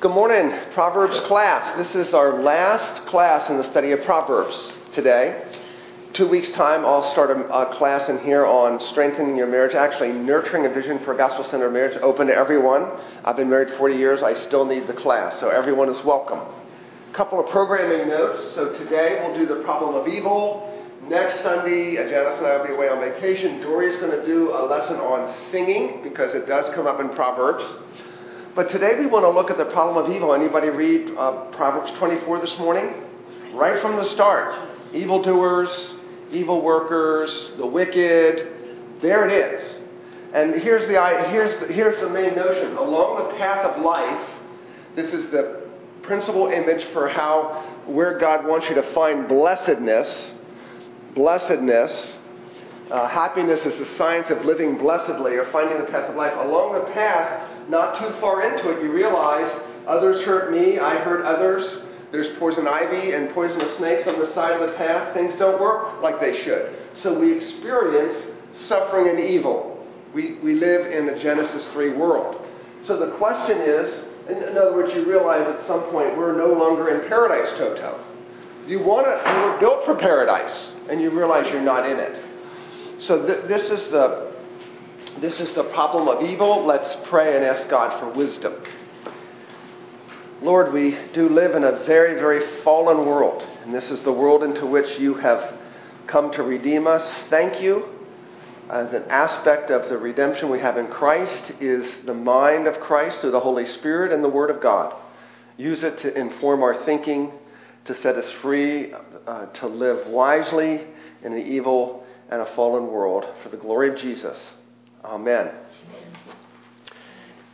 Good morning, Proverbs class. This is our last class in the study of Proverbs today. Two weeks' time, I'll start a, a class in here on strengthening your marriage, actually nurturing a vision for a gospel centered marriage, open to everyone. I've been married 40 years, I still need the class, so everyone is welcome. A couple of programming notes. So today we'll do the problem of evil. Next Sunday, uh, Janice and I will be away on vacation. Dory's going to do a lesson on singing because it does come up in Proverbs. But today we want to look at the problem of evil. Anybody read uh, Proverbs 24 this morning? Right from the start. Evildoers, evil workers, the wicked. There it is. And here's the, here's the, here's the main notion. Along the path of life, this is the principal image for how, where God wants you to find blessedness. Blessedness. Uh, happiness is the science of living blessedly or finding the path of life. Along the path, not too far into it, you realize others hurt me, I hurt others. There's poison ivy and poisonous snakes on the side of the path. Things don't work like they should. So we experience suffering and evil. We, we live in a Genesis 3 world. So the question is in, other words, you realize at some point we're no longer in paradise, Toto. You want to, you were built for paradise, and you realize you're not in it. So th- this is the this is the problem of evil. Let's pray and ask God for wisdom. Lord, we do live in a very, very fallen world, and this is the world into which you have come to redeem us. Thank you. As an aspect of the redemption we have in Christ is the mind of Christ through the Holy Spirit and the Word of God. Use it to inform our thinking, to set us free, uh, to live wisely in an evil and a fallen world for the glory of Jesus. Amen.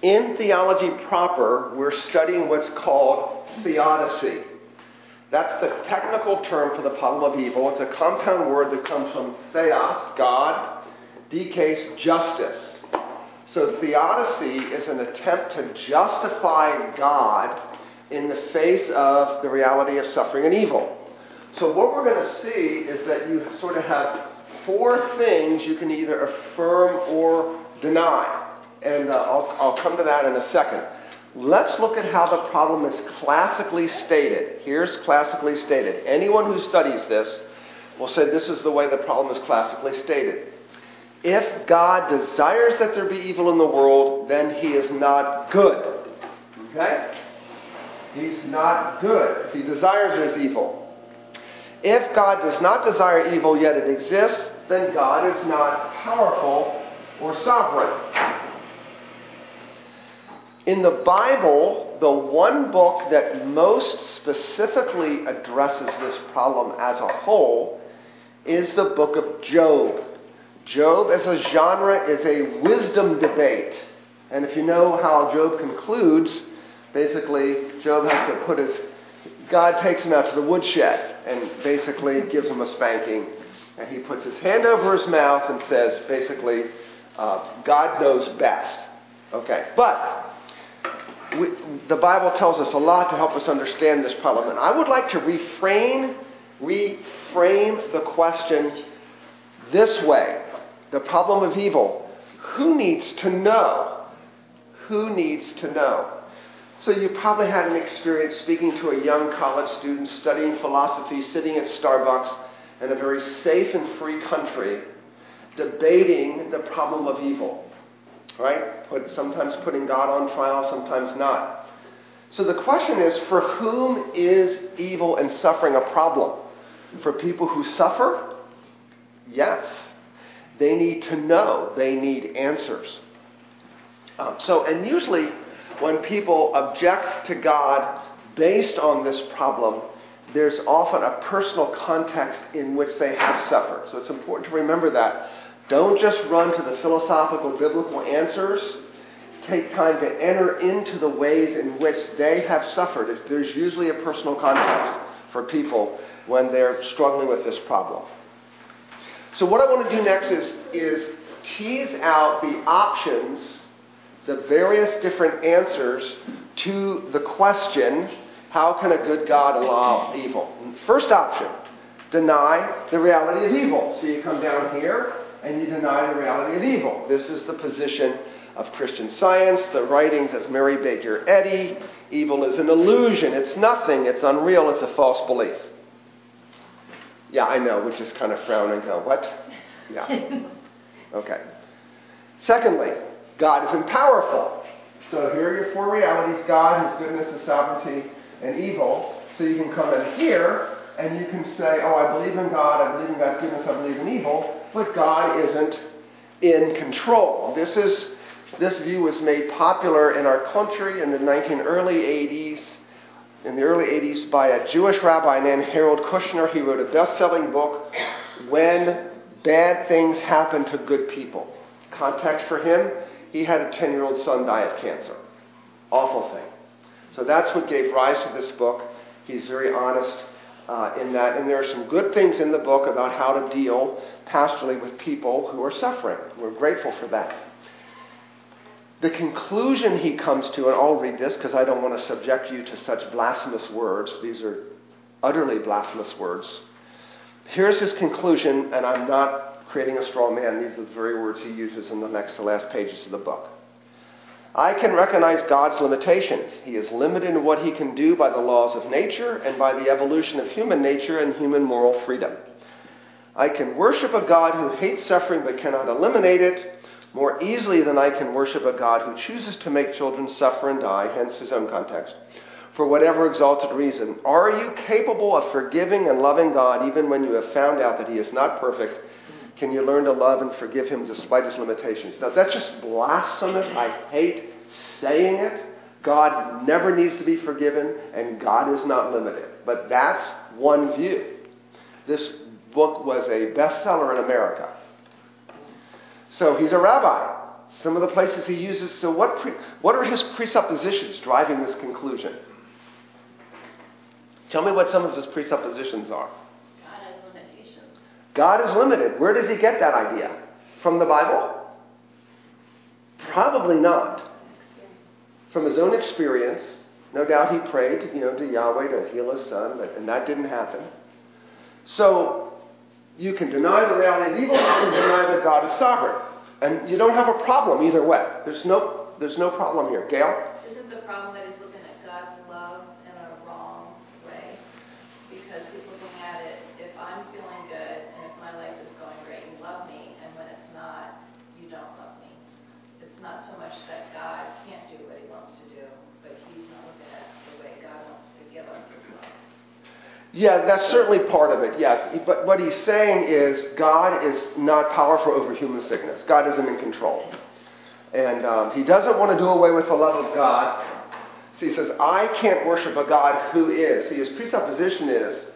In theology proper, we're studying what's called theodicy. That's the technical term for the problem of evil. It's a compound word that comes from theos, God, dikes, justice. So theodicy is an attempt to justify God in the face of the reality of suffering and evil. So what we're going to see is that you sort of have four things you can either affirm or deny. And uh, I'll, I'll come to that in a second. Let's look at how the problem is classically stated. Here's classically stated. Anyone who studies this will say this is the way the problem is classically stated. If God desires that there be evil in the world, then he is not good. Okay? He's not good. He desires there's evil. If God does not desire evil, yet it exists, then God is not powerful or sovereign. In the Bible, the one book that most specifically addresses this problem as a whole is the book of Job. Job, as a genre, is a wisdom debate. And if you know how Job concludes, basically, Job has to put his. God takes him out to the woodshed and basically gives him a spanking and he puts his hand over his mouth and says, basically, uh, God knows best. Okay, but we, the Bible tells us a lot to help us understand this problem. And I would like to reframe, reframe the question this way the problem of evil. Who needs to know? Who needs to know? So you probably had an experience speaking to a young college student studying philosophy, sitting at Starbucks in a very safe and free country debating the problem of evil. Right? Put, sometimes putting God on trial, sometimes not. So the question is for whom is evil and suffering a problem? For people who suffer? Yes. They need to know, they need answers. Um, so, and usually when people object to God based on this problem, there's often a personal context in which they have suffered. So it's important to remember that. Don't just run to the philosophical, biblical answers. Take time to enter into the ways in which they have suffered. There's usually a personal context for people when they're struggling with this problem. So what I want to do next is, is tease out the options, the various different answers to the question how can a good God allow evil? First option, deny the reality of evil. So you come down here and you deny the reality of evil. This is the position of Christian Science, the writings of Mary Baker Eddy. Evil is an illusion. It's nothing. It's unreal. It's a false belief. Yeah, I know. We just kind of frown and go, what? Yeah. Okay. Secondly, God isn't powerful. So here are your four realities God, His goodness, His sovereignty, and evil. So you can come in here and you can say, oh, I believe in God, I believe in God's goodness, I believe in evil, but God isn't in control. This is this view was made popular in our country in the 19 early 80s, in the early 80s by a Jewish rabbi named Harold Kushner. He wrote a best-selling book, When Bad Things Happen to Good People. Context for him, he had a 10-year-old son die of cancer. Awful thing. So that's what gave rise to this book. He's very honest uh, in that, and there are some good things in the book about how to deal pastorally with people who are suffering. We're grateful for that. The conclusion he comes to, and I'll read this because I don't want to subject you to such blasphemous words. These are utterly blasphemous words. Here's his conclusion, and I'm not creating a straw man. These are the very words he uses in the next to last pages of the book. I can recognize God's limitations. He is limited in what he can do by the laws of nature and by the evolution of human nature and human moral freedom. I can worship a God who hates suffering but cannot eliminate it more easily than I can worship a God who chooses to make children suffer and die, hence his own context, for whatever exalted reason. Are you capable of forgiving and loving God even when you have found out that he is not perfect? Can you learn to love and forgive him despite his limitations? Now, that's just blasphemous. I hate saying it. God never needs to be forgiven, and God is not limited. But that's one view. This book was a bestseller in America. So he's a rabbi. Some of the places he uses. So, what, pre, what are his presuppositions driving this conclusion? Tell me what some of his presuppositions are. God is limited. Where does he get that idea? From the Bible? Probably not. From his own experience, no doubt he prayed, you know, to Yahweh to heal his son, but, and that didn't happen. So you can deny the reality of evil, you can deny that God is sovereign, and you don't have a problem either way. There's no, there's no problem here. Gail. Isn't the problem that he's looking at God's love in a wrong way? Because he's looking at it, if I'm feeling good and if my life is going great, you love me, and when it's not, you don't love me. It's not so much that God can't do what he wants to do, but he's not looking at the way God wants to give us his love. Yeah, that's certainly part of it, yes. But what he's saying is God is not powerful over human sickness. God isn't in control. And um, he doesn't want to do away with the love of God. So he says, I can't worship a God who is. See, his presupposition is,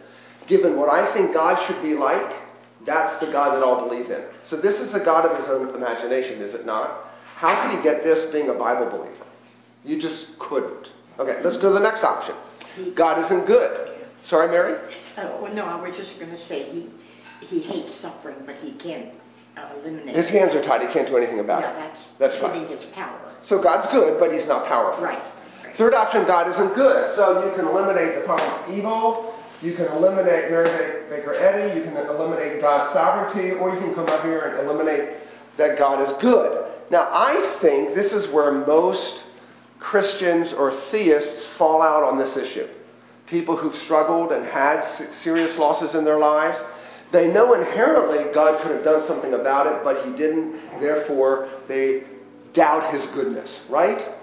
given what I think God should be like, that's the God that I'll believe in. So this is the God of his own imagination, is it not? How could he get this being a Bible believer? You just couldn't. Okay, let's go to the next option. God isn't good. Sorry, Mary? Uh, well, no, I was just going to say he he hates suffering, but he can't uh, eliminate. His hands are tied. He can't do anything about yeah, it. that's That's giving right. his power. So God's good, but he's not powerful. Right. right. Third option, God isn't good. So you can eliminate the problem of evil. You can eliminate Mary Baker Eddy. You can eliminate God's sovereignty, or you can come up here and eliminate that God is good. Now, I think this is where most Christians or theists fall out on this issue. People who've struggled and had serious losses in their lives, they know inherently God could have done something about it, but He didn't. Therefore, they doubt His goodness, right?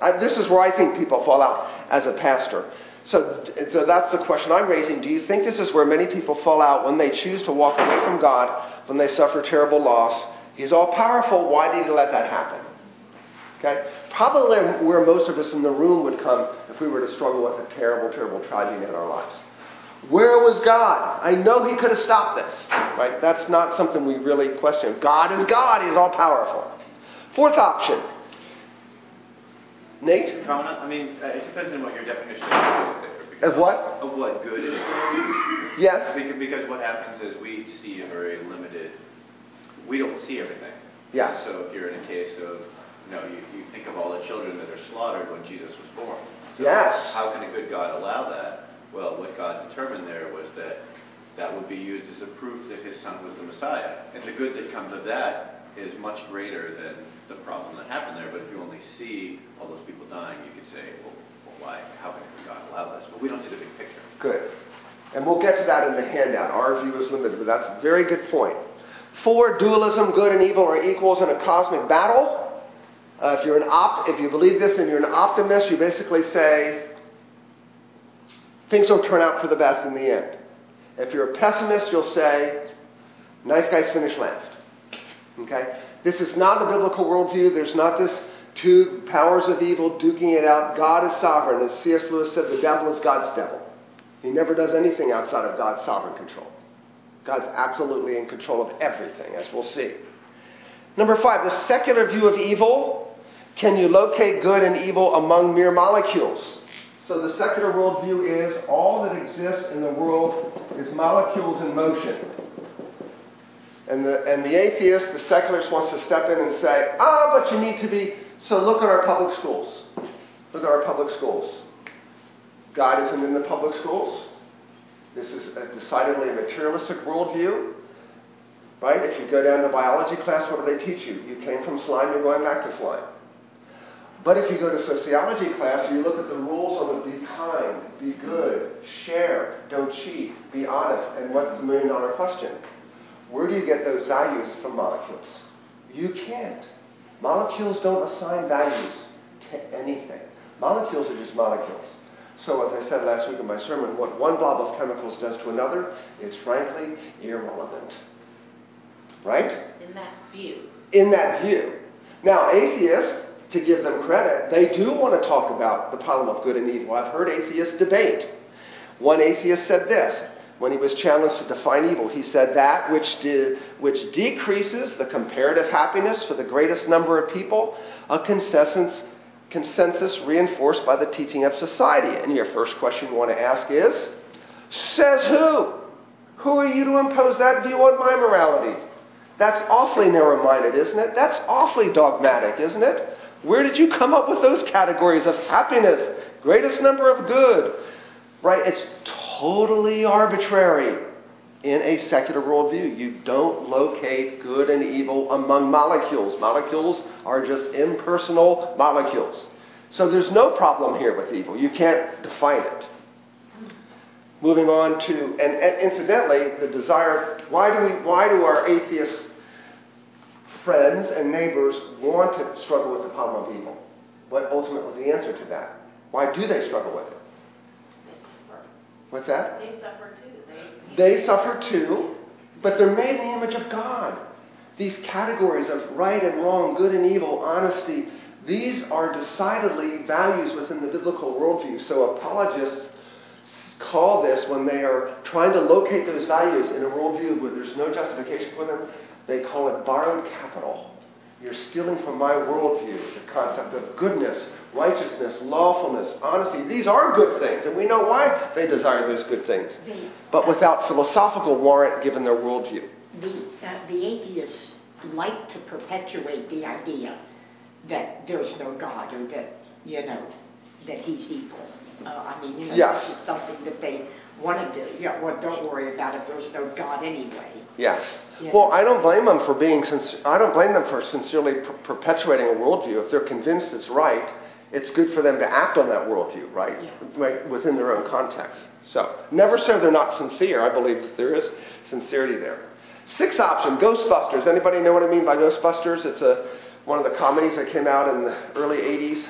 I, this is where I think people fall out as a pastor. So, so that's the question I'm raising. Do you think this is where many people fall out when they choose to walk away from God, when they suffer terrible loss? He's all powerful. Why did He let that happen? Okay? Probably where most of us in the room would come if we were to struggle with a terrible, terrible tragedy in our lives. Where was God? I know He could have stopped this. Right? That's not something we really question. God is God. He's all powerful. Fourth option. Nate? Comment? I mean, uh, it depends on what your definition of good is Of what? Of what good is. Yes? Because, because what happens is we see a very limited, we don't see everything. Yes. So if you're in a case of, you know, you, you think of all the children that are slaughtered when Jesus was born. So Yes. How can a good God allow that? Well, what God determined there was that that would be used as a proof that his son was the Messiah. And the good that comes of that is much greater than the problem that happened there. But if you only see all those people dying, you could say, well, well why? How can God allow this? But we don't see the big picture. Good. And we'll get to that in the handout. Our view is limited, but that's a very good point. Four, dualism, good and evil are equals in a cosmic battle. Uh, if you're an opt, if you believe this and you're an optimist, you basically say things will turn out for the best in the end. If you're a pessimist, you'll say nice guys finish last. Okay? This is not a biblical worldview. There's not this two powers of evil duking it out. God is sovereign. As C.S. Lewis said, the devil is God's devil. He never does anything outside of God's sovereign control. God's absolutely in control of everything, as we'll see. Number five, the secular view of evil. Can you locate good and evil among mere molecules? So the secular worldview is all that exists in the world is molecules in motion. And the, and the atheist, the secularist, wants to step in and say, ah, but you need to be. So look at our public schools. Look at our public schools. God isn't in the public schools. This is a decidedly a materialistic worldview. Right? If you go down to biology class, what do they teach you? You came from slime, you're going back to slime. But if you go to sociology class, and you look at the rules of it, be kind, be good, share, don't cheat, be honest. And what's the million dollar question? Where do you get those values from molecules? You can't. Molecules don't assign values to anything. Molecules are just molecules. So, as I said last week in my sermon, what one blob of chemicals does to another is frankly irrelevant. Right? In that view. In that view. Now, atheists, to give them credit, they do want to talk about the problem of good and evil. I've heard atheists debate. One atheist said this when he was challenged to define evil. He said that which, de- which decreases the comparative happiness for the greatest number of people, a consensus, consensus reinforced by the teaching of society. And your first question you want to ask is Says who? Who are you to impose that view on my morality? That's awfully narrow minded, isn't it? That's awfully dogmatic, isn't it? Where did you come up with those categories of happiness, greatest number of good? Right? It's totally arbitrary in a secular worldview. You don't locate good and evil among molecules. Molecules are just impersonal molecules. So there's no problem here with evil. You can't define it. Moving on to, and, and incidentally, the desire. Why do we? Why do our atheist friends and neighbors want to struggle with the problem of evil? What ultimately was the answer to that? Why do they struggle with it? What's that? They suffer too. They, They suffer too, but they're made in the image of God. These categories of right and wrong, good and evil, honesty, these are decidedly values within the biblical worldview. So apologists call this when they are trying to locate those values in a worldview where there's no justification for them, they call it borrowed capital. You're stealing from my worldview the concept of goodness, righteousness, lawfulness, honesty. These are good things, and we know why they desire those good things, The, but without philosophical warrant given their worldview. the, uh, the atheists like to perpetuate the idea that there's no God or that, you know, that he's evil. Uh, I mean, you know, Yes. this is something that they want to do. Yeah, well, don't worry about it. There's no God anyway. Yes. Yeah. Well, I don't blame them for being. Sinc- I don't blame them for sincerely per- perpetuating a worldview. If they're convinced it's right, it's good for them to act on that worldview, right? Yeah. Right within their own context. So never say they're not sincere. I believe that there is sincerity there. Sixth option: Ghostbusters. Anybody know what I mean by Ghostbusters? It's a one of the comedies that came out in the early '80s.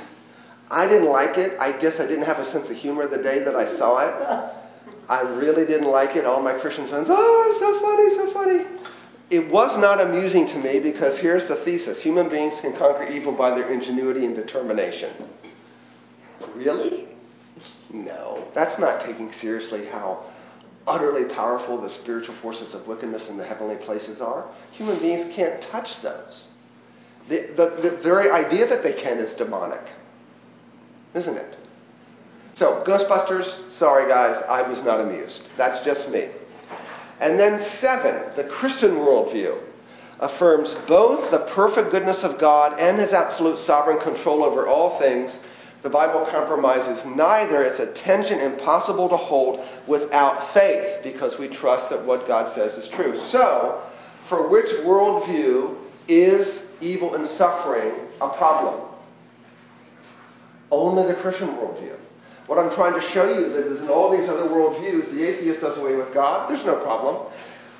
I didn't like it. I guess I didn't have a sense of humor the day that I saw it. I really didn't like it. All my Christian friends, oh, it's so funny, so funny. It was not amusing to me because here's the thesis human beings can conquer evil by their ingenuity and determination. Really? No. That's not taking seriously how utterly powerful the spiritual forces of wickedness in the heavenly places are. Human beings can't touch those. The, the, the very idea that they can is demonic, isn't it? So, Ghostbusters, sorry guys, I was not amused. That's just me. And then, seven, the Christian worldview affirms both the perfect goodness of God and his absolute sovereign control over all things. The Bible compromises neither. It's a tension impossible to hold without faith because we trust that what God says is true. So, for which worldview Is evil and suffering a problem? Only the Christian worldview. What I'm trying to show you that is in all these other worldviews, the atheist does away with God. There's no problem.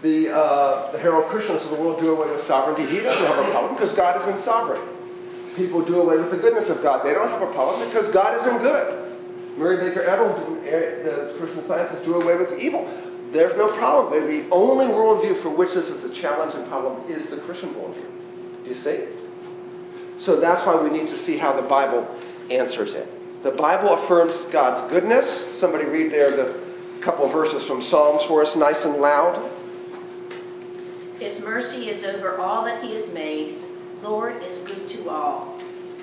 The, uh, the Harold Kushners of the world do away with sovereignty. He doesn't have a problem because God isn't sovereign. People do away with the goodness of God. They don't have a problem because God isn't good. Mary Baker Eddy, the Christian scientists, do away with evil. There's no problem. The only worldview for which this is a challenge and problem is the Christian worldview. Do you see? So that's why we need to see how the Bible answers it. The Bible affirms God's goodness. Somebody read there the couple of verses from Psalms for us, nice and loud. His mercy is over all that he has made. Lord is good to all.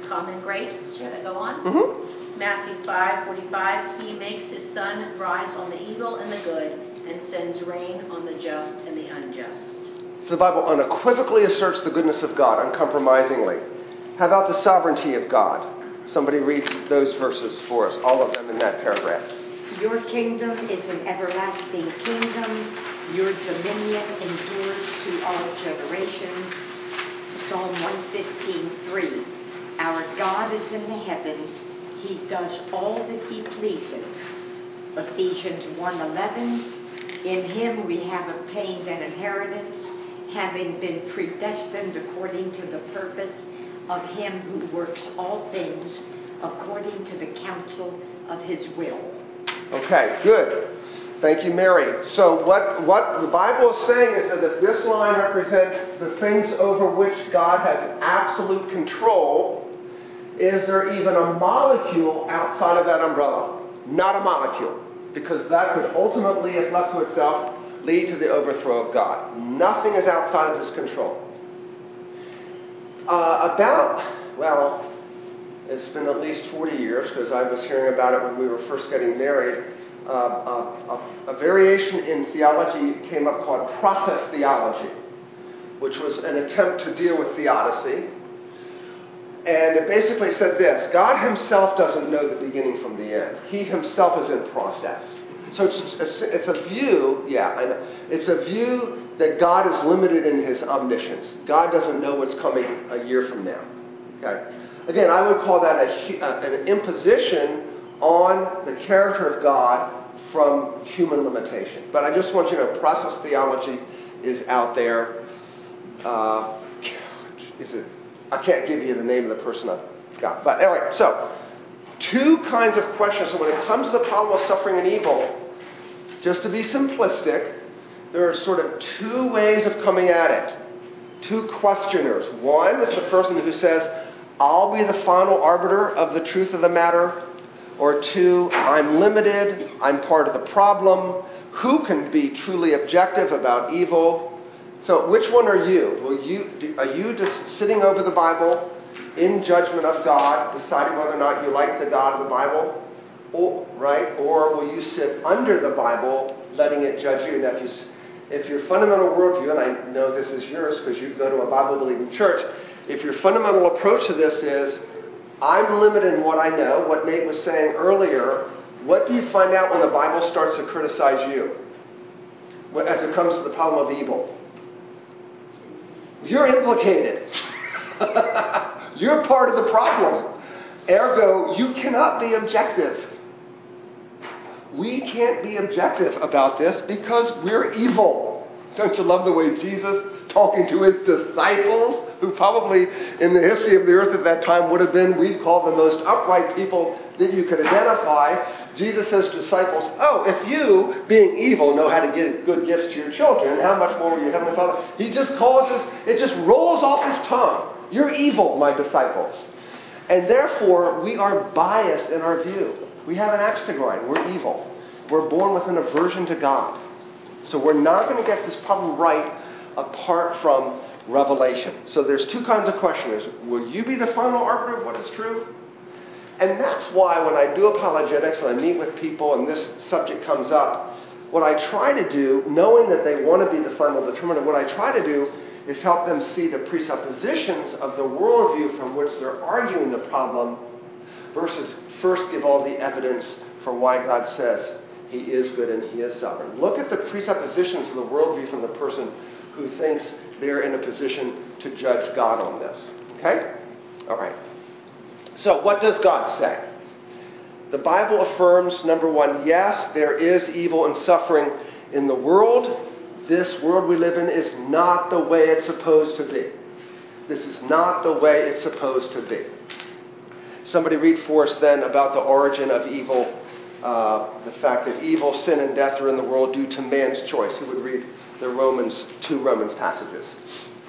Common grace, should I go on? Mm-hmm. Matthew 5 45, he makes his sun rise on the evil and the good, and sends rain on the just and the unjust. So the Bible unequivocally asserts the goodness of God, uncompromisingly. How about the sovereignty of God? Somebody read those verses for us, all of them in that paragraph. Your kingdom is an everlasting kingdom. Your dominion endures to all generations. Psalm 115:3. Our God is in the heavens. He does all that he pleases. Ephesians 1:11. In him we have obtained an inheritance, having been predestined according to the purpose of him who works all things according to the counsel of his will. Okay, good. Thank you, Mary. So what, what the Bible is saying is that if this line represents the things over which God has absolute control, is there even a molecule outside of that umbrella? Not a molecule. Because that could ultimately, if left to itself, lead to the overthrow of God. Nothing is outside of his control. Uh, about, well, it's been at least 40 years because I was hearing about it when we were first getting married. Uh, a, a, variation in theology came up called process theology, which was an attempt to deal with theodicy. And it basically said this God himself doesn't know the beginning from the end, he himself is in process. So it's, it's, it's a view, yeah, I know. It's a view that God is limited in his omniscience. God doesn't know what's coming a year from now. Okay? Again, I would call that a, an imposition on the character of God from human limitation. But I just want you to know process theology is out there. Uh, is it? I can't give you the name of the person I've got. But anyway, so two kinds of questions. So when it comes to the problem of suffering and evil, just to be simplistic, there are sort of two ways of coming at it. Two questioners. One is the person who says, I'll be the final arbiter of the truth of the matter. Or two, I'm limited, I'm part of the problem. Who can be truly objective about evil? So, which one are you? Will you are you just sitting over the Bible in judgment of God, deciding whether or not you like the God of the Bible? Or, right? Or will you sit under the Bible, letting it judge you? Now, if, you, if your fundamental worldview, and I know this is yours because you go to a Bible believing church, if your fundamental approach to this is, I'm limited in what I know, what Nate was saying earlier, what do you find out when the Bible starts to criticize you? As it comes to the problem of evil. You're implicated. You're part of the problem. Ergo, you cannot be objective. We can't be objective about this because we're evil. Don't you love the way Jesus, talking to his disciples, who probably in the history of the earth at that time would have been, we'd call the most upright people that you could identify. Jesus says to disciples, Oh, if you, being evil, know how to give good gifts to your children, how much more will your Heavenly Father? He just causes, it just rolls off his tongue. You're evil, my disciples. And therefore, we are biased in our view. We have an axe to grind. We're evil. We're born with an aversion to God. So we're not going to get this problem right apart from revelation. So there's two kinds of questioners. Will you be the final arbiter of what is true? And that's why when I do apologetics and I meet with people and this subject comes up, what I try to do, knowing that they want to be the final determinant, what I try to do is help them see the presuppositions of the worldview from which they're arguing the problem versus first give all the evidence for why God says he is good and he is sovereign. Look at the presuppositions of the worldview from the person who thinks they're in a position to judge God on this. Okay? All right. So, what does God say? The Bible affirms number one, yes, there is evil and suffering in the world. This world we live in is not the way it's supposed to be. This is not the way it's supposed to be. Somebody read for us then about the origin of evil, uh, the fact that evil, sin, and death are in the world due to man's choice. Who would read the Romans, two Romans passages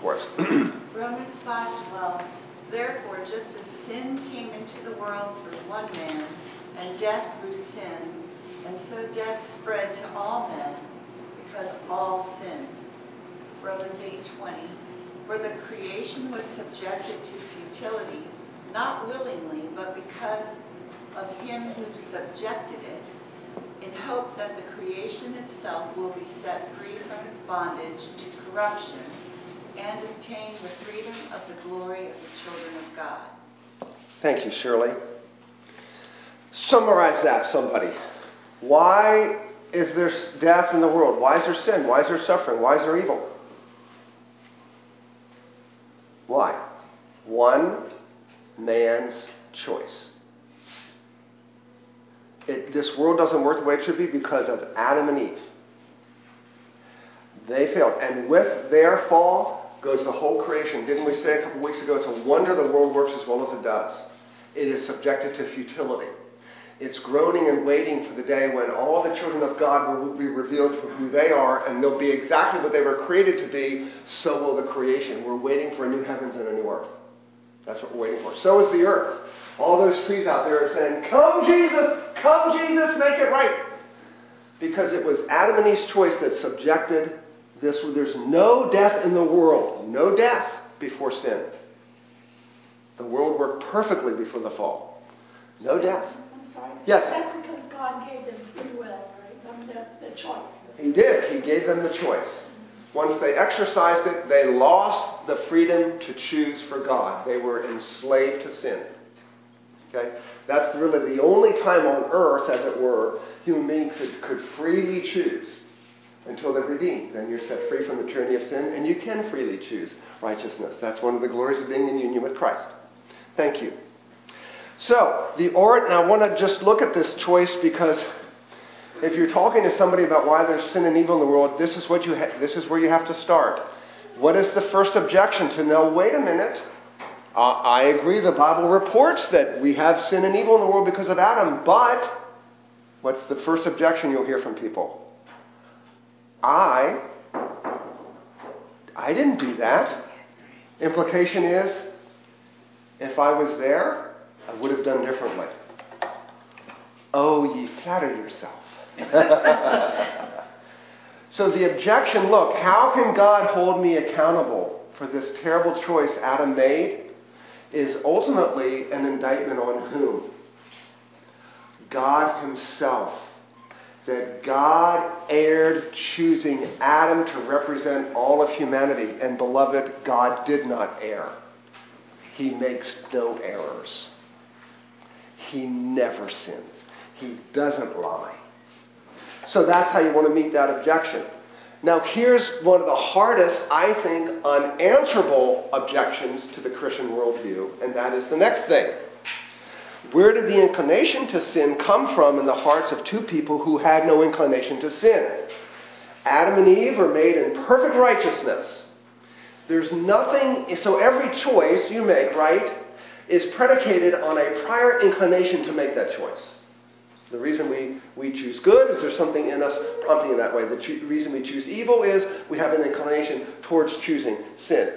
for us? Romans 5:12. Therefore, just as sin came into the world through one man, and death through sin, and so death spread to all men because all sinned. Romans 8:20. For the creation was subjected to futility, not willingly, but because of him who subjected it, in hope that the creation itself will be set free from its bondage to corruption and obtain the freedom of the glory of the children of God. Thank you, Shirley. Summarize that, somebody. Why is there death in the world? Why is there sin? Why is there suffering? Why is there evil? Why? One man's choice. It, this world doesn't work the way it should be because of Adam and Eve. They failed. And with their fall goes the whole creation. Didn't we say a couple weeks ago? It's a wonder the world works as well as it does. It is subjected to futility. It's groaning and waiting for the day when all the children of God will be revealed for who they are, and they'll be exactly what they were created to be. So will the creation. We're waiting for a new heavens and a new earth. That's what we're waiting for. So is the earth. All those trees out there are saying, Come, Jesus! Come, Jesus! Make it right! Because it was Adam and Eve's choice that subjected this. There's no death in the world. No death before sin. The world worked perfectly before the fall. No death. I'm sorry. Yes. That's because God gave them free will, right? The choice. He did. He gave them the choice. Once they exercised it, they lost the freedom to choose for God. They were enslaved to sin. Okay? That's really the only time on earth, as it were, human beings could, could freely choose until they're redeemed. Then you're set free from the tyranny of sin, and you can freely choose righteousness. That's one of the glories of being in union with Christ. Thank you. So, the or now I want to just look at this choice because if you're talking to somebody about why there's sin and evil in the world, this is what you ha- this is where you have to start. What is the first objection to know? Wait a minute. Uh, I agree. The Bible reports that we have sin and evil in the world because of Adam, but what's the first objection you'll hear from people? I I didn't do that. Implication is, if I was there, I would have done differently. Oh, ye flatter yourself. so the objection look, how can God hold me accountable for this terrible choice Adam made? Is ultimately an indictment on whom? God Himself. That God erred choosing Adam to represent all of humanity. And beloved, God did not err. He makes no errors. He never sins. He doesn't lie. So that's how you want to meet that objection. Now, here's one of the hardest, I think, unanswerable objections to the Christian worldview, and that is the next thing. Where did the inclination to sin come from in the hearts of two people who had no inclination to sin? Adam and Eve were made in perfect righteousness. There's nothing, so every choice you make, right, is predicated on a prior inclination to make that choice. The reason we, we choose good is there's something in us prompting in that way. The cho- reason we choose evil is we have an inclination towards choosing sin.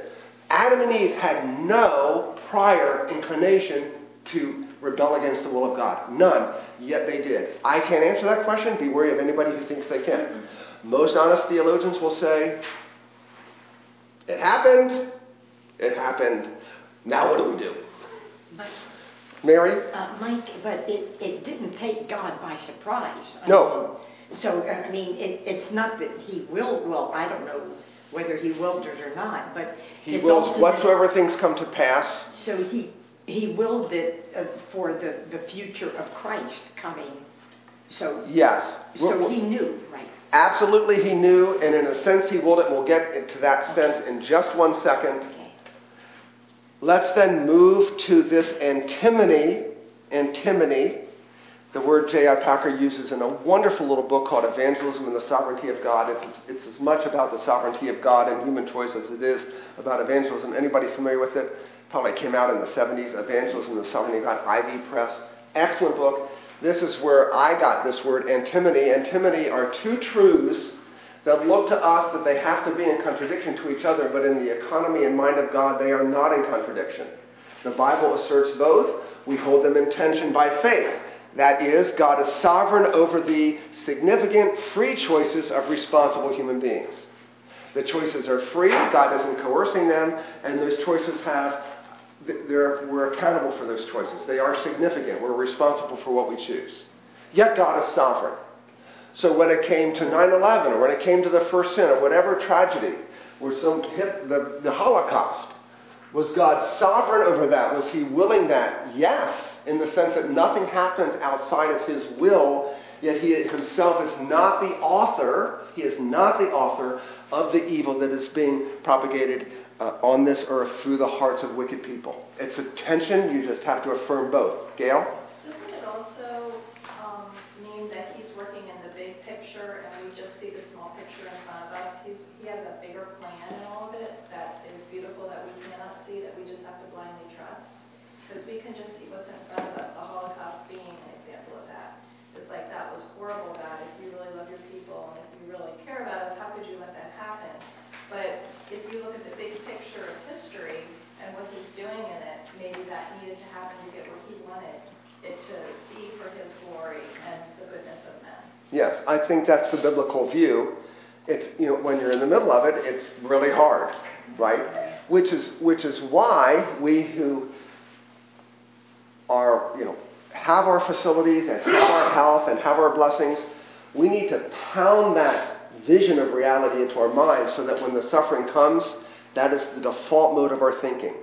Adam and Eve had no prior inclination to rebel against the will of God. None. Yet they did. I can't answer that question. Be wary of anybody who thinks they can. Most honest theologians will say, it happened. It happened. Now what do we do? Mary? uh, Mike, but it, it didn't take God by surprise. I No. mean, so, uh, I mean, it, it's not that he willed, well, I don't know whether he willed it or not, but He wills whatsoever things come to pass. So he, he willed it uh, for the, the future of Christ coming So, Yes. so he knew, right? Absolutely, he knew, and in a sense, he willed it. We'll get to that sense in just one second. Let's then move to this antimony. Antimony, the word J.I. Packer uses in a wonderful little book called Evangelism and the Sovereignty of God. It's, it's as much about the sovereignty of God and human choice as it is about evangelism. Anybody familiar with it? Probably came out in the 70s. Evangelism and the Sovereignty of God, IVP Press. Excellent book. This is where I got this word antimony. Antimony are two truths that look to us that they have to be in contradiction to each other, but in the economy and mind of God, they are not in contradiction. The Bible asserts both. We hold them in tension by faith. That is, God is sovereign over the significant free choices of responsible human beings. The choices are free, God isn't coercing them, and those choices have, we're accountable for those choices. They are significant. We're responsible for what we choose. Yet God is sovereign. So when it came to 9 11, or when it came to the first sin, or whatever tragedy, or some hit the, the Holocaust, was God sovereign over that? Was He willing that? Yes, in the sense that nothing happened outside of His will, yet He Himself is not the author, He is not the author of the evil that is being propagated uh, on this earth through the hearts of wicked people. It's a tension, you just have to affirm both. Gail? Doesn't it also um, mean that he's working in the big picture and we just see the small picture in front of us? He's, he has a bigger plan in all of it that is beautiful that we cannot see, that we just have to blindly trust? Because we can just see what's in front of us, the Holocaust being an example of that. It's like, that was horrible, God. If you really love your people and if you really care about us, how could you let that happen? But if you look at the big picture of history and what he's doing in it, maybe that needed to happen to get where he wanted it to be for his glory and the goodness of men. Yes, I think that's the biblical view. It's you know when you're in the middle of it, it's really hard, right? Which is which is why we who are you know have our facilities and have our health and have our blessings, we need to pound that vision of reality into our minds so that when the suffering comes, that is the default mode of our thinking.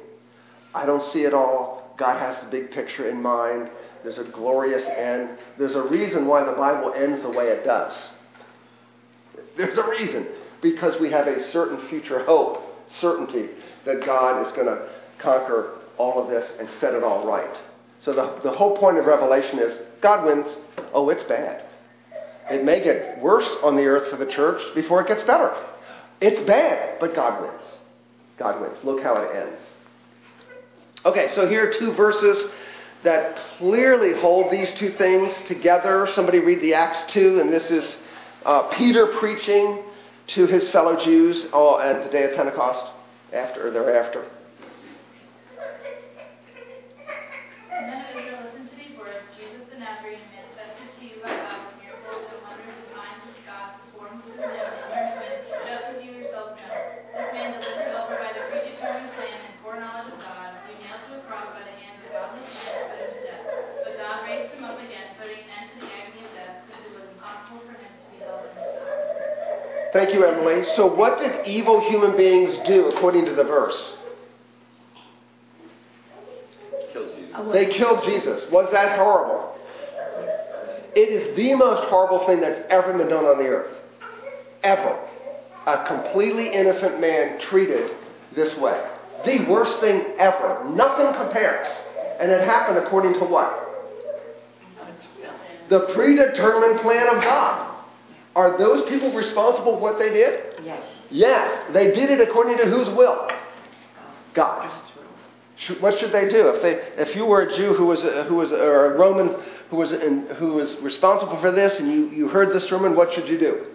I don't see it all. God has the big picture in mind. There's a glorious end. There's a reason why the Bible ends the way it does. There's a reason. Because we have a certain future hope, certainty that God is going to conquer all of this and set it all right. So the, the whole point of Revelation is God wins. Oh, it's bad. It may get worse on the earth for the church before it gets better. It's bad, but God wins. God wins. Look how it ends. Okay, so here are two verses that clearly hold these two things together. Somebody read the Acts 2, and this is uh, Peter preaching to his fellow Jews uh, at the day of Pentecost, after or thereafter. Thank you, Emily. So, what did evil human beings do according to the verse? Kills They killed Jesus. Was that horrible? It is the most horrible thing that's ever been done on the earth. Ever. A completely innocent man treated this way. The worst thing ever. Nothing compares. And it happened according to what? The predetermined plan of God. Are those people responsible for what they did? Yes. Yes. They did it according to whose will? God's. What should they do if they, if you were a Jew who was a, who was a, or a Roman who was in, who was responsible for this, and you, you heard this sermon? What should you do?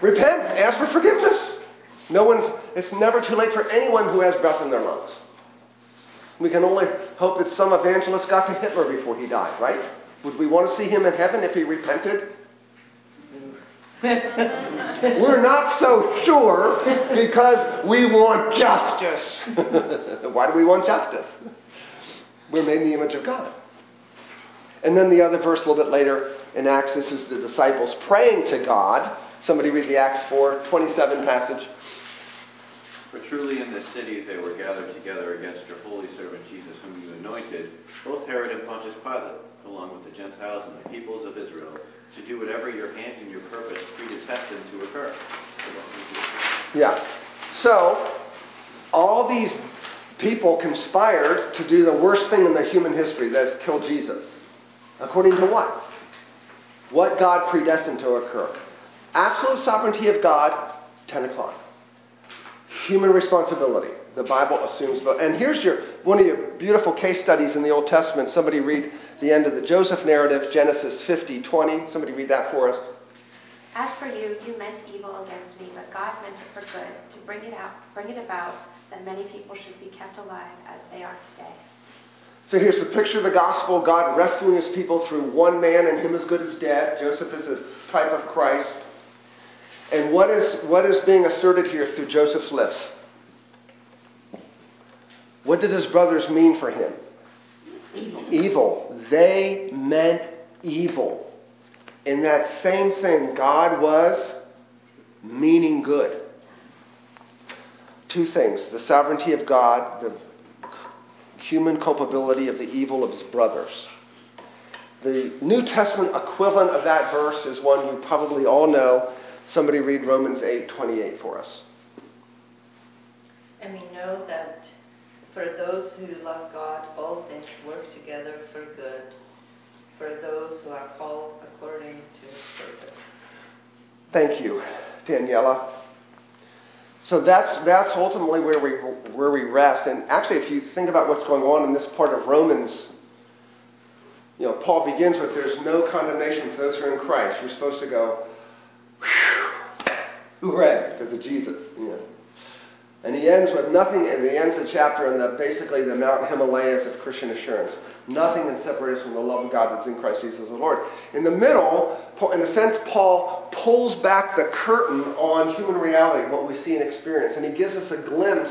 Repent. Ask for forgiveness. No one's. It's never too late for anyone who has breath in their lungs. We can only hope that some evangelist got to Hitler before he died, right? Would we want to see him in heaven if he repented? We're not so sure because we want justice. Why do we want justice? We're made in the image of God. And then the other verse a little bit later in Acts, this is the disciples praying to God. Somebody read the Acts 4 27 passage. For truly in this city they were gathered together against your holy servant Jesus, whom you anointed, both Herod and Pontius Pilate, along with the Gentiles and the peoples of Israel to do whatever your hand and your purpose predestined to occur. Yeah. So, all these people conspired to do the worst thing in the human history that is kill Jesus. According to what? What God predestined to occur. Absolute sovereignty of God, 10 o'clock. Human responsibility. The Bible assumes both. And here's your one of your beautiful case studies in the Old Testament. Somebody read the end of the Joseph narrative, Genesis 50, 20. Somebody read that for us. As for you, you meant evil against me, but God meant it for good, to bring it out, bring it about that many people should be kept alive as they are today. So here's the picture of the gospel God rescuing his people through one man and him as good as dead. Joseph is a type of Christ. And what is, what is being asserted here through Joseph's lips? What did his brothers mean for him? Evil. Evil. They meant evil. In that same thing, God was meaning good. Two things the sovereignty of God, the human culpability of the evil of his brothers. The New Testament equivalent of that verse is one you probably all know. Somebody read Romans 8:28 for us. And we know that for those who love God, all things work together for good, for those who are called according to his purpose. Thank you, Daniela. So that's that's ultimately where we where we rest. And actually, if you think about what's going on in this part of Romans, you know, Paul begins with "There's no condemnation for those who are in Christ." You're supposed to go, "Hooray!" because of Jesus. Know. And he ends with nothing, and he ends the chapter on the basically the Mount Himalayas of Christian assurance. Nothing can separate us from the love of God that's in Christ Jesus the Lord. In the middle, in a sense, Paul pulls back the curtain on human reality, what we see and experience, and he gives us a glimpse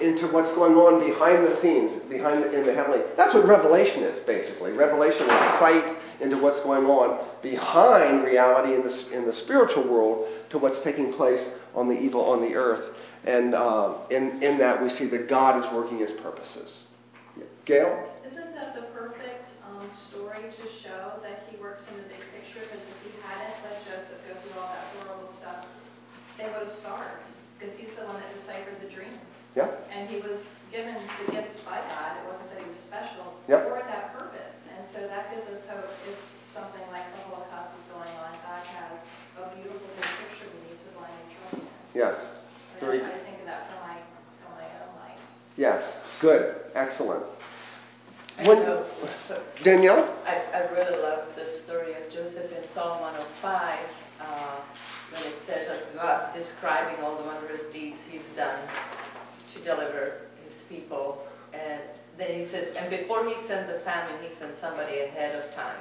into what's going on behind the scenes, behind the, in the heavenly. That's what Revelation is, basically. Revelation is sight into what's going on behind reality in the in the spiritual world to what's taking place on the evil on the earth. And uh, in in that we see that God is working His purposes. Gail. Isn't that the perfect um, story to show that he works in the big picture? Because if he hadn't let Joseph go through all that horrible stuff, they would have starved. Because he's the one that deciphered the dream. Yeah. And he was given the gifts by God. It wasn't that he was special Yep. for that purpose. And so that gives us hope if something like the Holocaust is going on. God has a beautiful big picture we need to blindly trust in. Yes. I, Very- I think of that for my for my own life. Yes. Good. Excellent. I When- so Danielle. I, I really love the story of Joseph in Psalm 105 uh, when it says of God describing all the wondrous deeds he's done to deliver his people. And then he says, and before he sent the famine, he sent somebody ahead of time,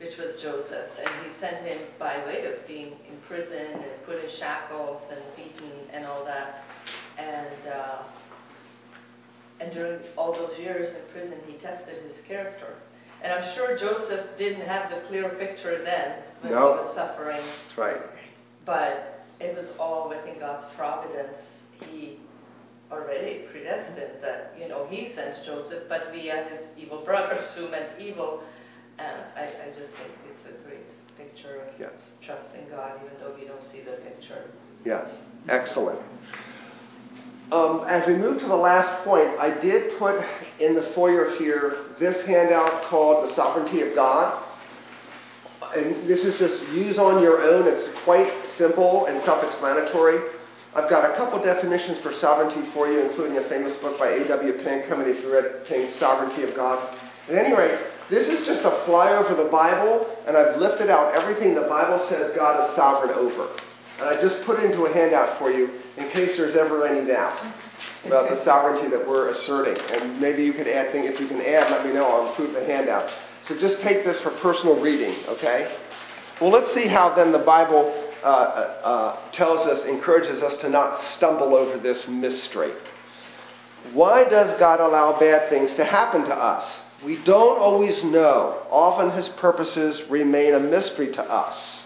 which was Joseph. And he sent him by way of being in prison and put in shackles and beaten and all that. And uh, and during all those years in prison, he tested his character. And I'm sure Joseph didn't have the clear picture then when No. he was suffering, That's right. but it was all within God's providence. He already predestined that, you know, he sends Joseph, but via his evil brothers who meant evil. And I, I just think it's a great picture of Yes. trusting God, even though we don't see the picture. Yes. Excellent. Um, as we move to the last point, I did put in the foyer here this handout called The Sovereignty of God. And this is just use on your own. It's quite simple and self explanatory. I've got a couple definitions for sovereignty for you, including a famous book by A.W. Pink. Many of you read Pink's Sovereignty of God? At any rate, this is just a flyover of the Bible, and I've lifted out everything the Bible says God is sovereign over. And I just put it into a handout for you in case there's ever any doubt about the sovereignty that we're asserting. And maybe you could add things. If you can add, let me know. I'll improve the handout. So just take this for personal reading, okay? Well, let's see how then the Bible uh, uh, tells us, encourages us to not stumble over this mystery. Why does God allow bad things to happen to us? We don't always know. Often his purposes remain a mystery to us.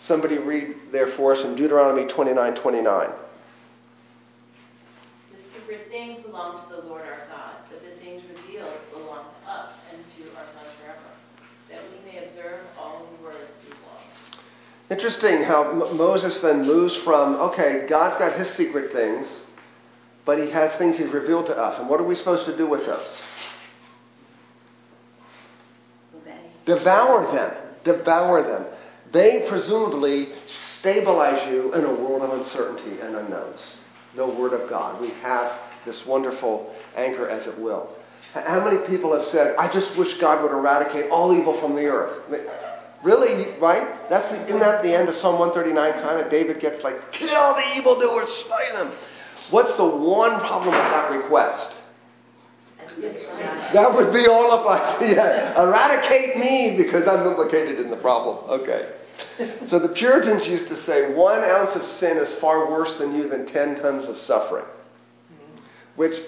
Somebody read there for us in Deuteronomy 29 29. The secret things belong to the Lord our God, but the things revealed belong to us and to our sons forever, that we may observe all the words. Interesting how M- Moses then moves from, okay, God's got his secret things, but he has things he's revealed to us. And what are we supposed to do with those? Obey. Devour them. Devour them. They presumably stabilize you in a world of uncertainty and unknowns. The Word of God. We have this wonderful anchor, as it will. How many people have said, I just wish God would eradicate all evil from the earth? Really, right? That's the, isn't that the end of Psalm 139 kind of? David gets like, kill the evildoers, slay them. What's the one problem with that request? That would be all of us. Yeah. Eradicate me because I'm implicated in the problem. Okay. So the Puritans used to say one ounce of sin is far worse than you than 10 tons of suffering, which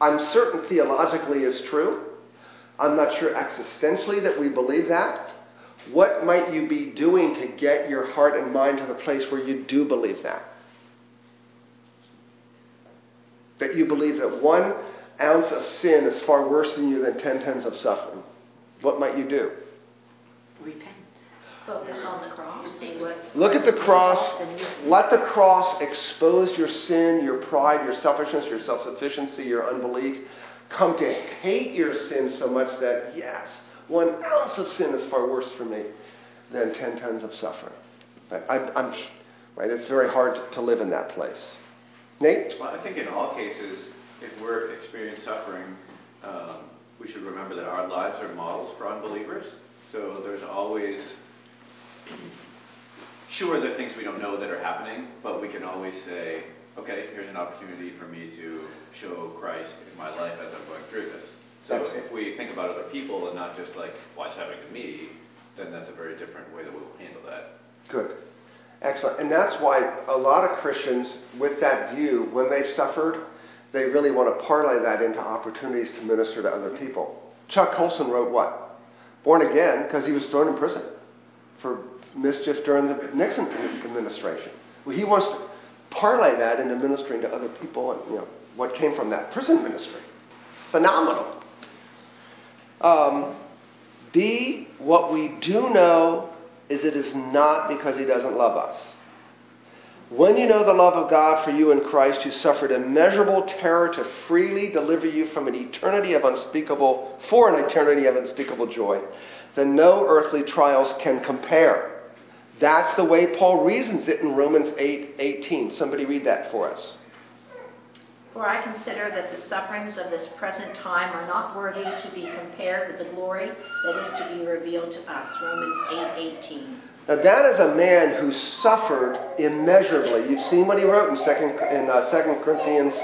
I'm certain theologically is true. I'm not sure existentially that we believe that. What might you be doing to get your heart and mind to the place where you do believe that? That you believe that one ounce of sin is far worse than you than 10 tons of suffering. What might you do? Repent. Focus on the cross, see what. Look at the cross. Let the cross expose your sin, your pride, your selfishness, your self sufficiency, your unbelief. Come to hate your sin so much that, yes, one ounce of sin is far worse for me than 10 tons of suffering. Right? I, I'm, right? It's very hard to live in that place. Nate? Well, I think in all cases, if we're experiencing suffering, um, we should remember that our lives are models for unbelievers. So there's always, sure, there are things we don't know that are happening, but we can always say, okay, here's an opportunity for me to show Christ in my life as I'm going through this. So if we think about other people and not just like what's happening to me, then that's a very different way that we'll handle that. Good. Excellent. And that's why a lot of Christians, with that view, when they've suffered, they really want to parlay that into opportunities to minister to other people. Chuck Colson wrote what? Born again because he was thrown in prison for mischief during the Nixon administration. Well, he wants to parlay that into ministering to other people and you know what came from that prison ministry. Phenomenal. Um, B, what we do know is it is not because he doesn't love us. When you know the love of God for you in Christ, who suffered immeasurable terror to freely deliver you from an eternity of unspeakable, for an eternity of unspeakable joy, then no earthly trials can compare. That's the way Paul reasons it in Romans 8 18. Somebody read that for us. For I consider that the sufferings of this present time are not worthy to be compared with the glory that is to be revealed to us. Romans 8:18. Now that is a man who suffered immeasurably. You've seen what he wrote in Second in uh, Second Corinthians.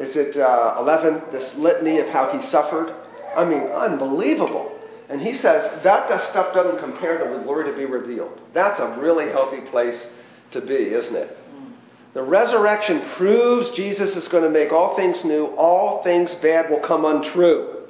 Is it uh, eleven? This litany of how he suffered. I mean, unbelievable. And he says that stuff doesn't compare to the glory to be revealed. That's a really healthy place to be, isn't it? The resurrection proves Jesus is going to make all things new. All things bad will come untrue.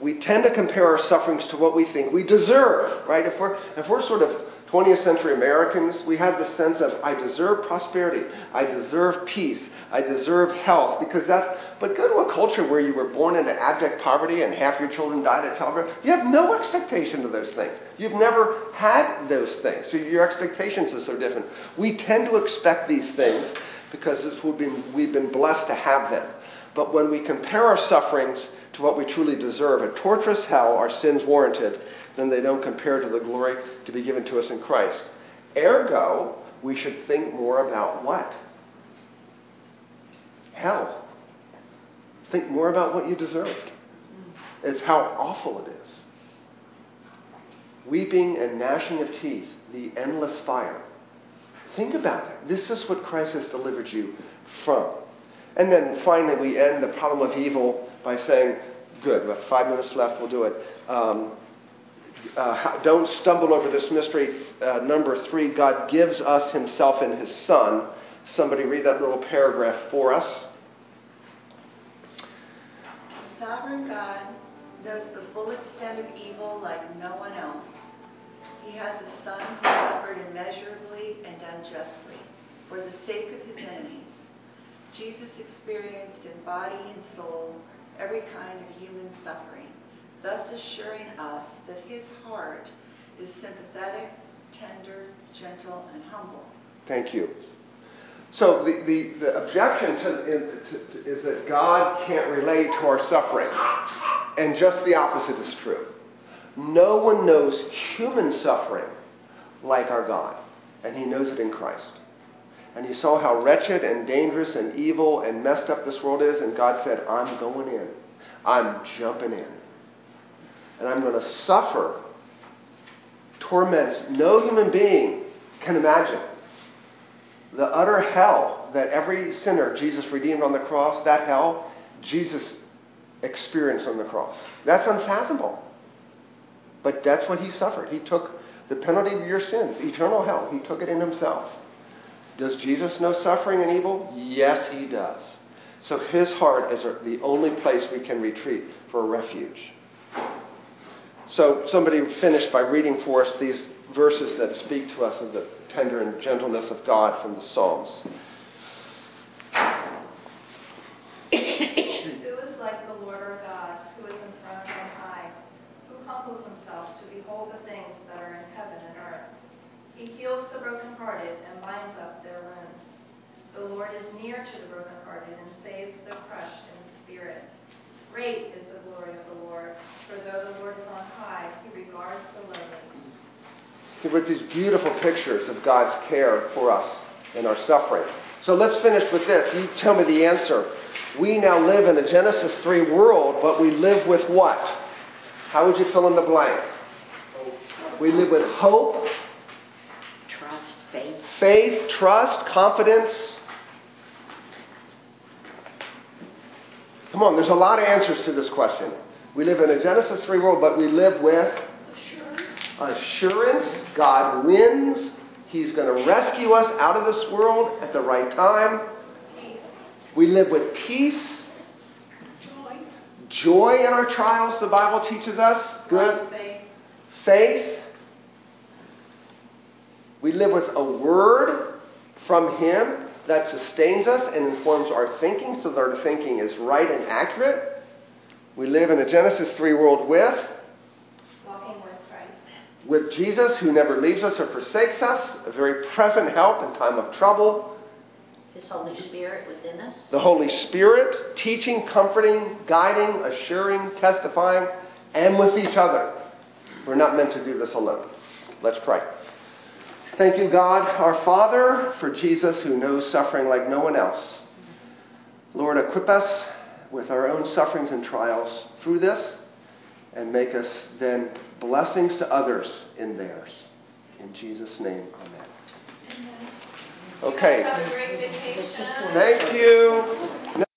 We tend to compare our sufferings to what we think we deserve, right? If we're, if we're sort of 20th century Americans, we have this sense of, I deserve prosperity, I deserve peace, I deserve health, because that's, but go to a culture where you were born into abject poverty and half your children died at childbirth, you have no expectation of those things. You've never had those things, so your expectations are so different. We tend to expect these things because we've, been, we've been blessed to have them. But when we compare our sufferings to what we truly deserve, a torturous hell, our sins warranted, then they don't compare to the glory to be given to us in Christ. Ergo, we should think more about what? Hell. Think more about what you deserved. It's how awful it is. Weeping and gnashing of teeth, the endless fire. Think about it. This is what Christ has delivered you from. And then finally, we end the problem of evil by saying, good, we have five minutes left, we'll do it. Um, uh, don't stumble over this mystery. Uh, number three, God gives us Himself in His Son. Somebody read that little paragraph for us. Sovereign God knows the full extent of evil like no one else. He has a son who suffered immeasurably and unjustly for the sake of his enemies. Jesus experienced in body and soul every kind of human suffering, thus assuring us that his heart is sympathetic, tender, gentle, and humble. Thank you. So the, the, the objection to, to, is that God can't relate to our suffering. And just the opposite is true. No one knows human suffering like our God. And he knows it in Christ. And he saw how wretched and dangerous and evil and messed up this world is. And God said, I'm going in. I'm jumping in. And I'm going to suffer torments no human being can imagine the utter hell that every sinner Jesus redeemed on the cross, that hell, Jesus experienced on the cross. That's unfathomable. But that's what he suffered. He took the penalty of your sins, eternal hell. He took it in himself. Does Jesus know suffering and evil? Yes, he does. So his heart is the only place we can retreat for refuge. So somebody finished by reading for us these verses that speak to us of the tender and gentleness of God from the Psalms. Who is like the Lord our God, who is enthroned on high, who humbles himself to behold the things that are in heaven and earth? He heals the brokenhearted and binds up their wounds. The Lord is near to the brokenhearted and saves the crushed in spirit. Great is the glory of the Lord, for though the Lord is on high, he regards the lowly. With these beautiful pictures of God's care for us and our suffering. So let's finish with this. You tell me the answer. We now live in a Genesis 3 world, but we live with what? How would you fill in the blank? We live with hope, Trust, faith. faith, trust, confidence. Come on, there's a lot of answers to this question. We live in a Genesis 3 world, but we live with assurance. God wins. He's going to rescue us out of this world at the right time. We live with peace, Joy. joy in our trials, the Bible teaches us. Good. Faith, Faith. We live with a word from Him that sustains us and informs our thinking so that our thinking is right and accurate. We live in a Genesis 3 world with walking with Christ. with Jesus who never leaves us or forsakes us, a very present help in time of trouble. His Holy Spirit within us. The Holy Spirit teaching, comforting, guiding, assuring, testifying, and with each other. We're not meant to do this alone. Let's pray. Thank you, God, our Father, for Jesus who knows suffering like no one else. Lord, equip us with our own sufferings and trials through this and make us then blessings to others in theirs. In Jesus' name, amen. Okay. Have a great vacation. Thank you.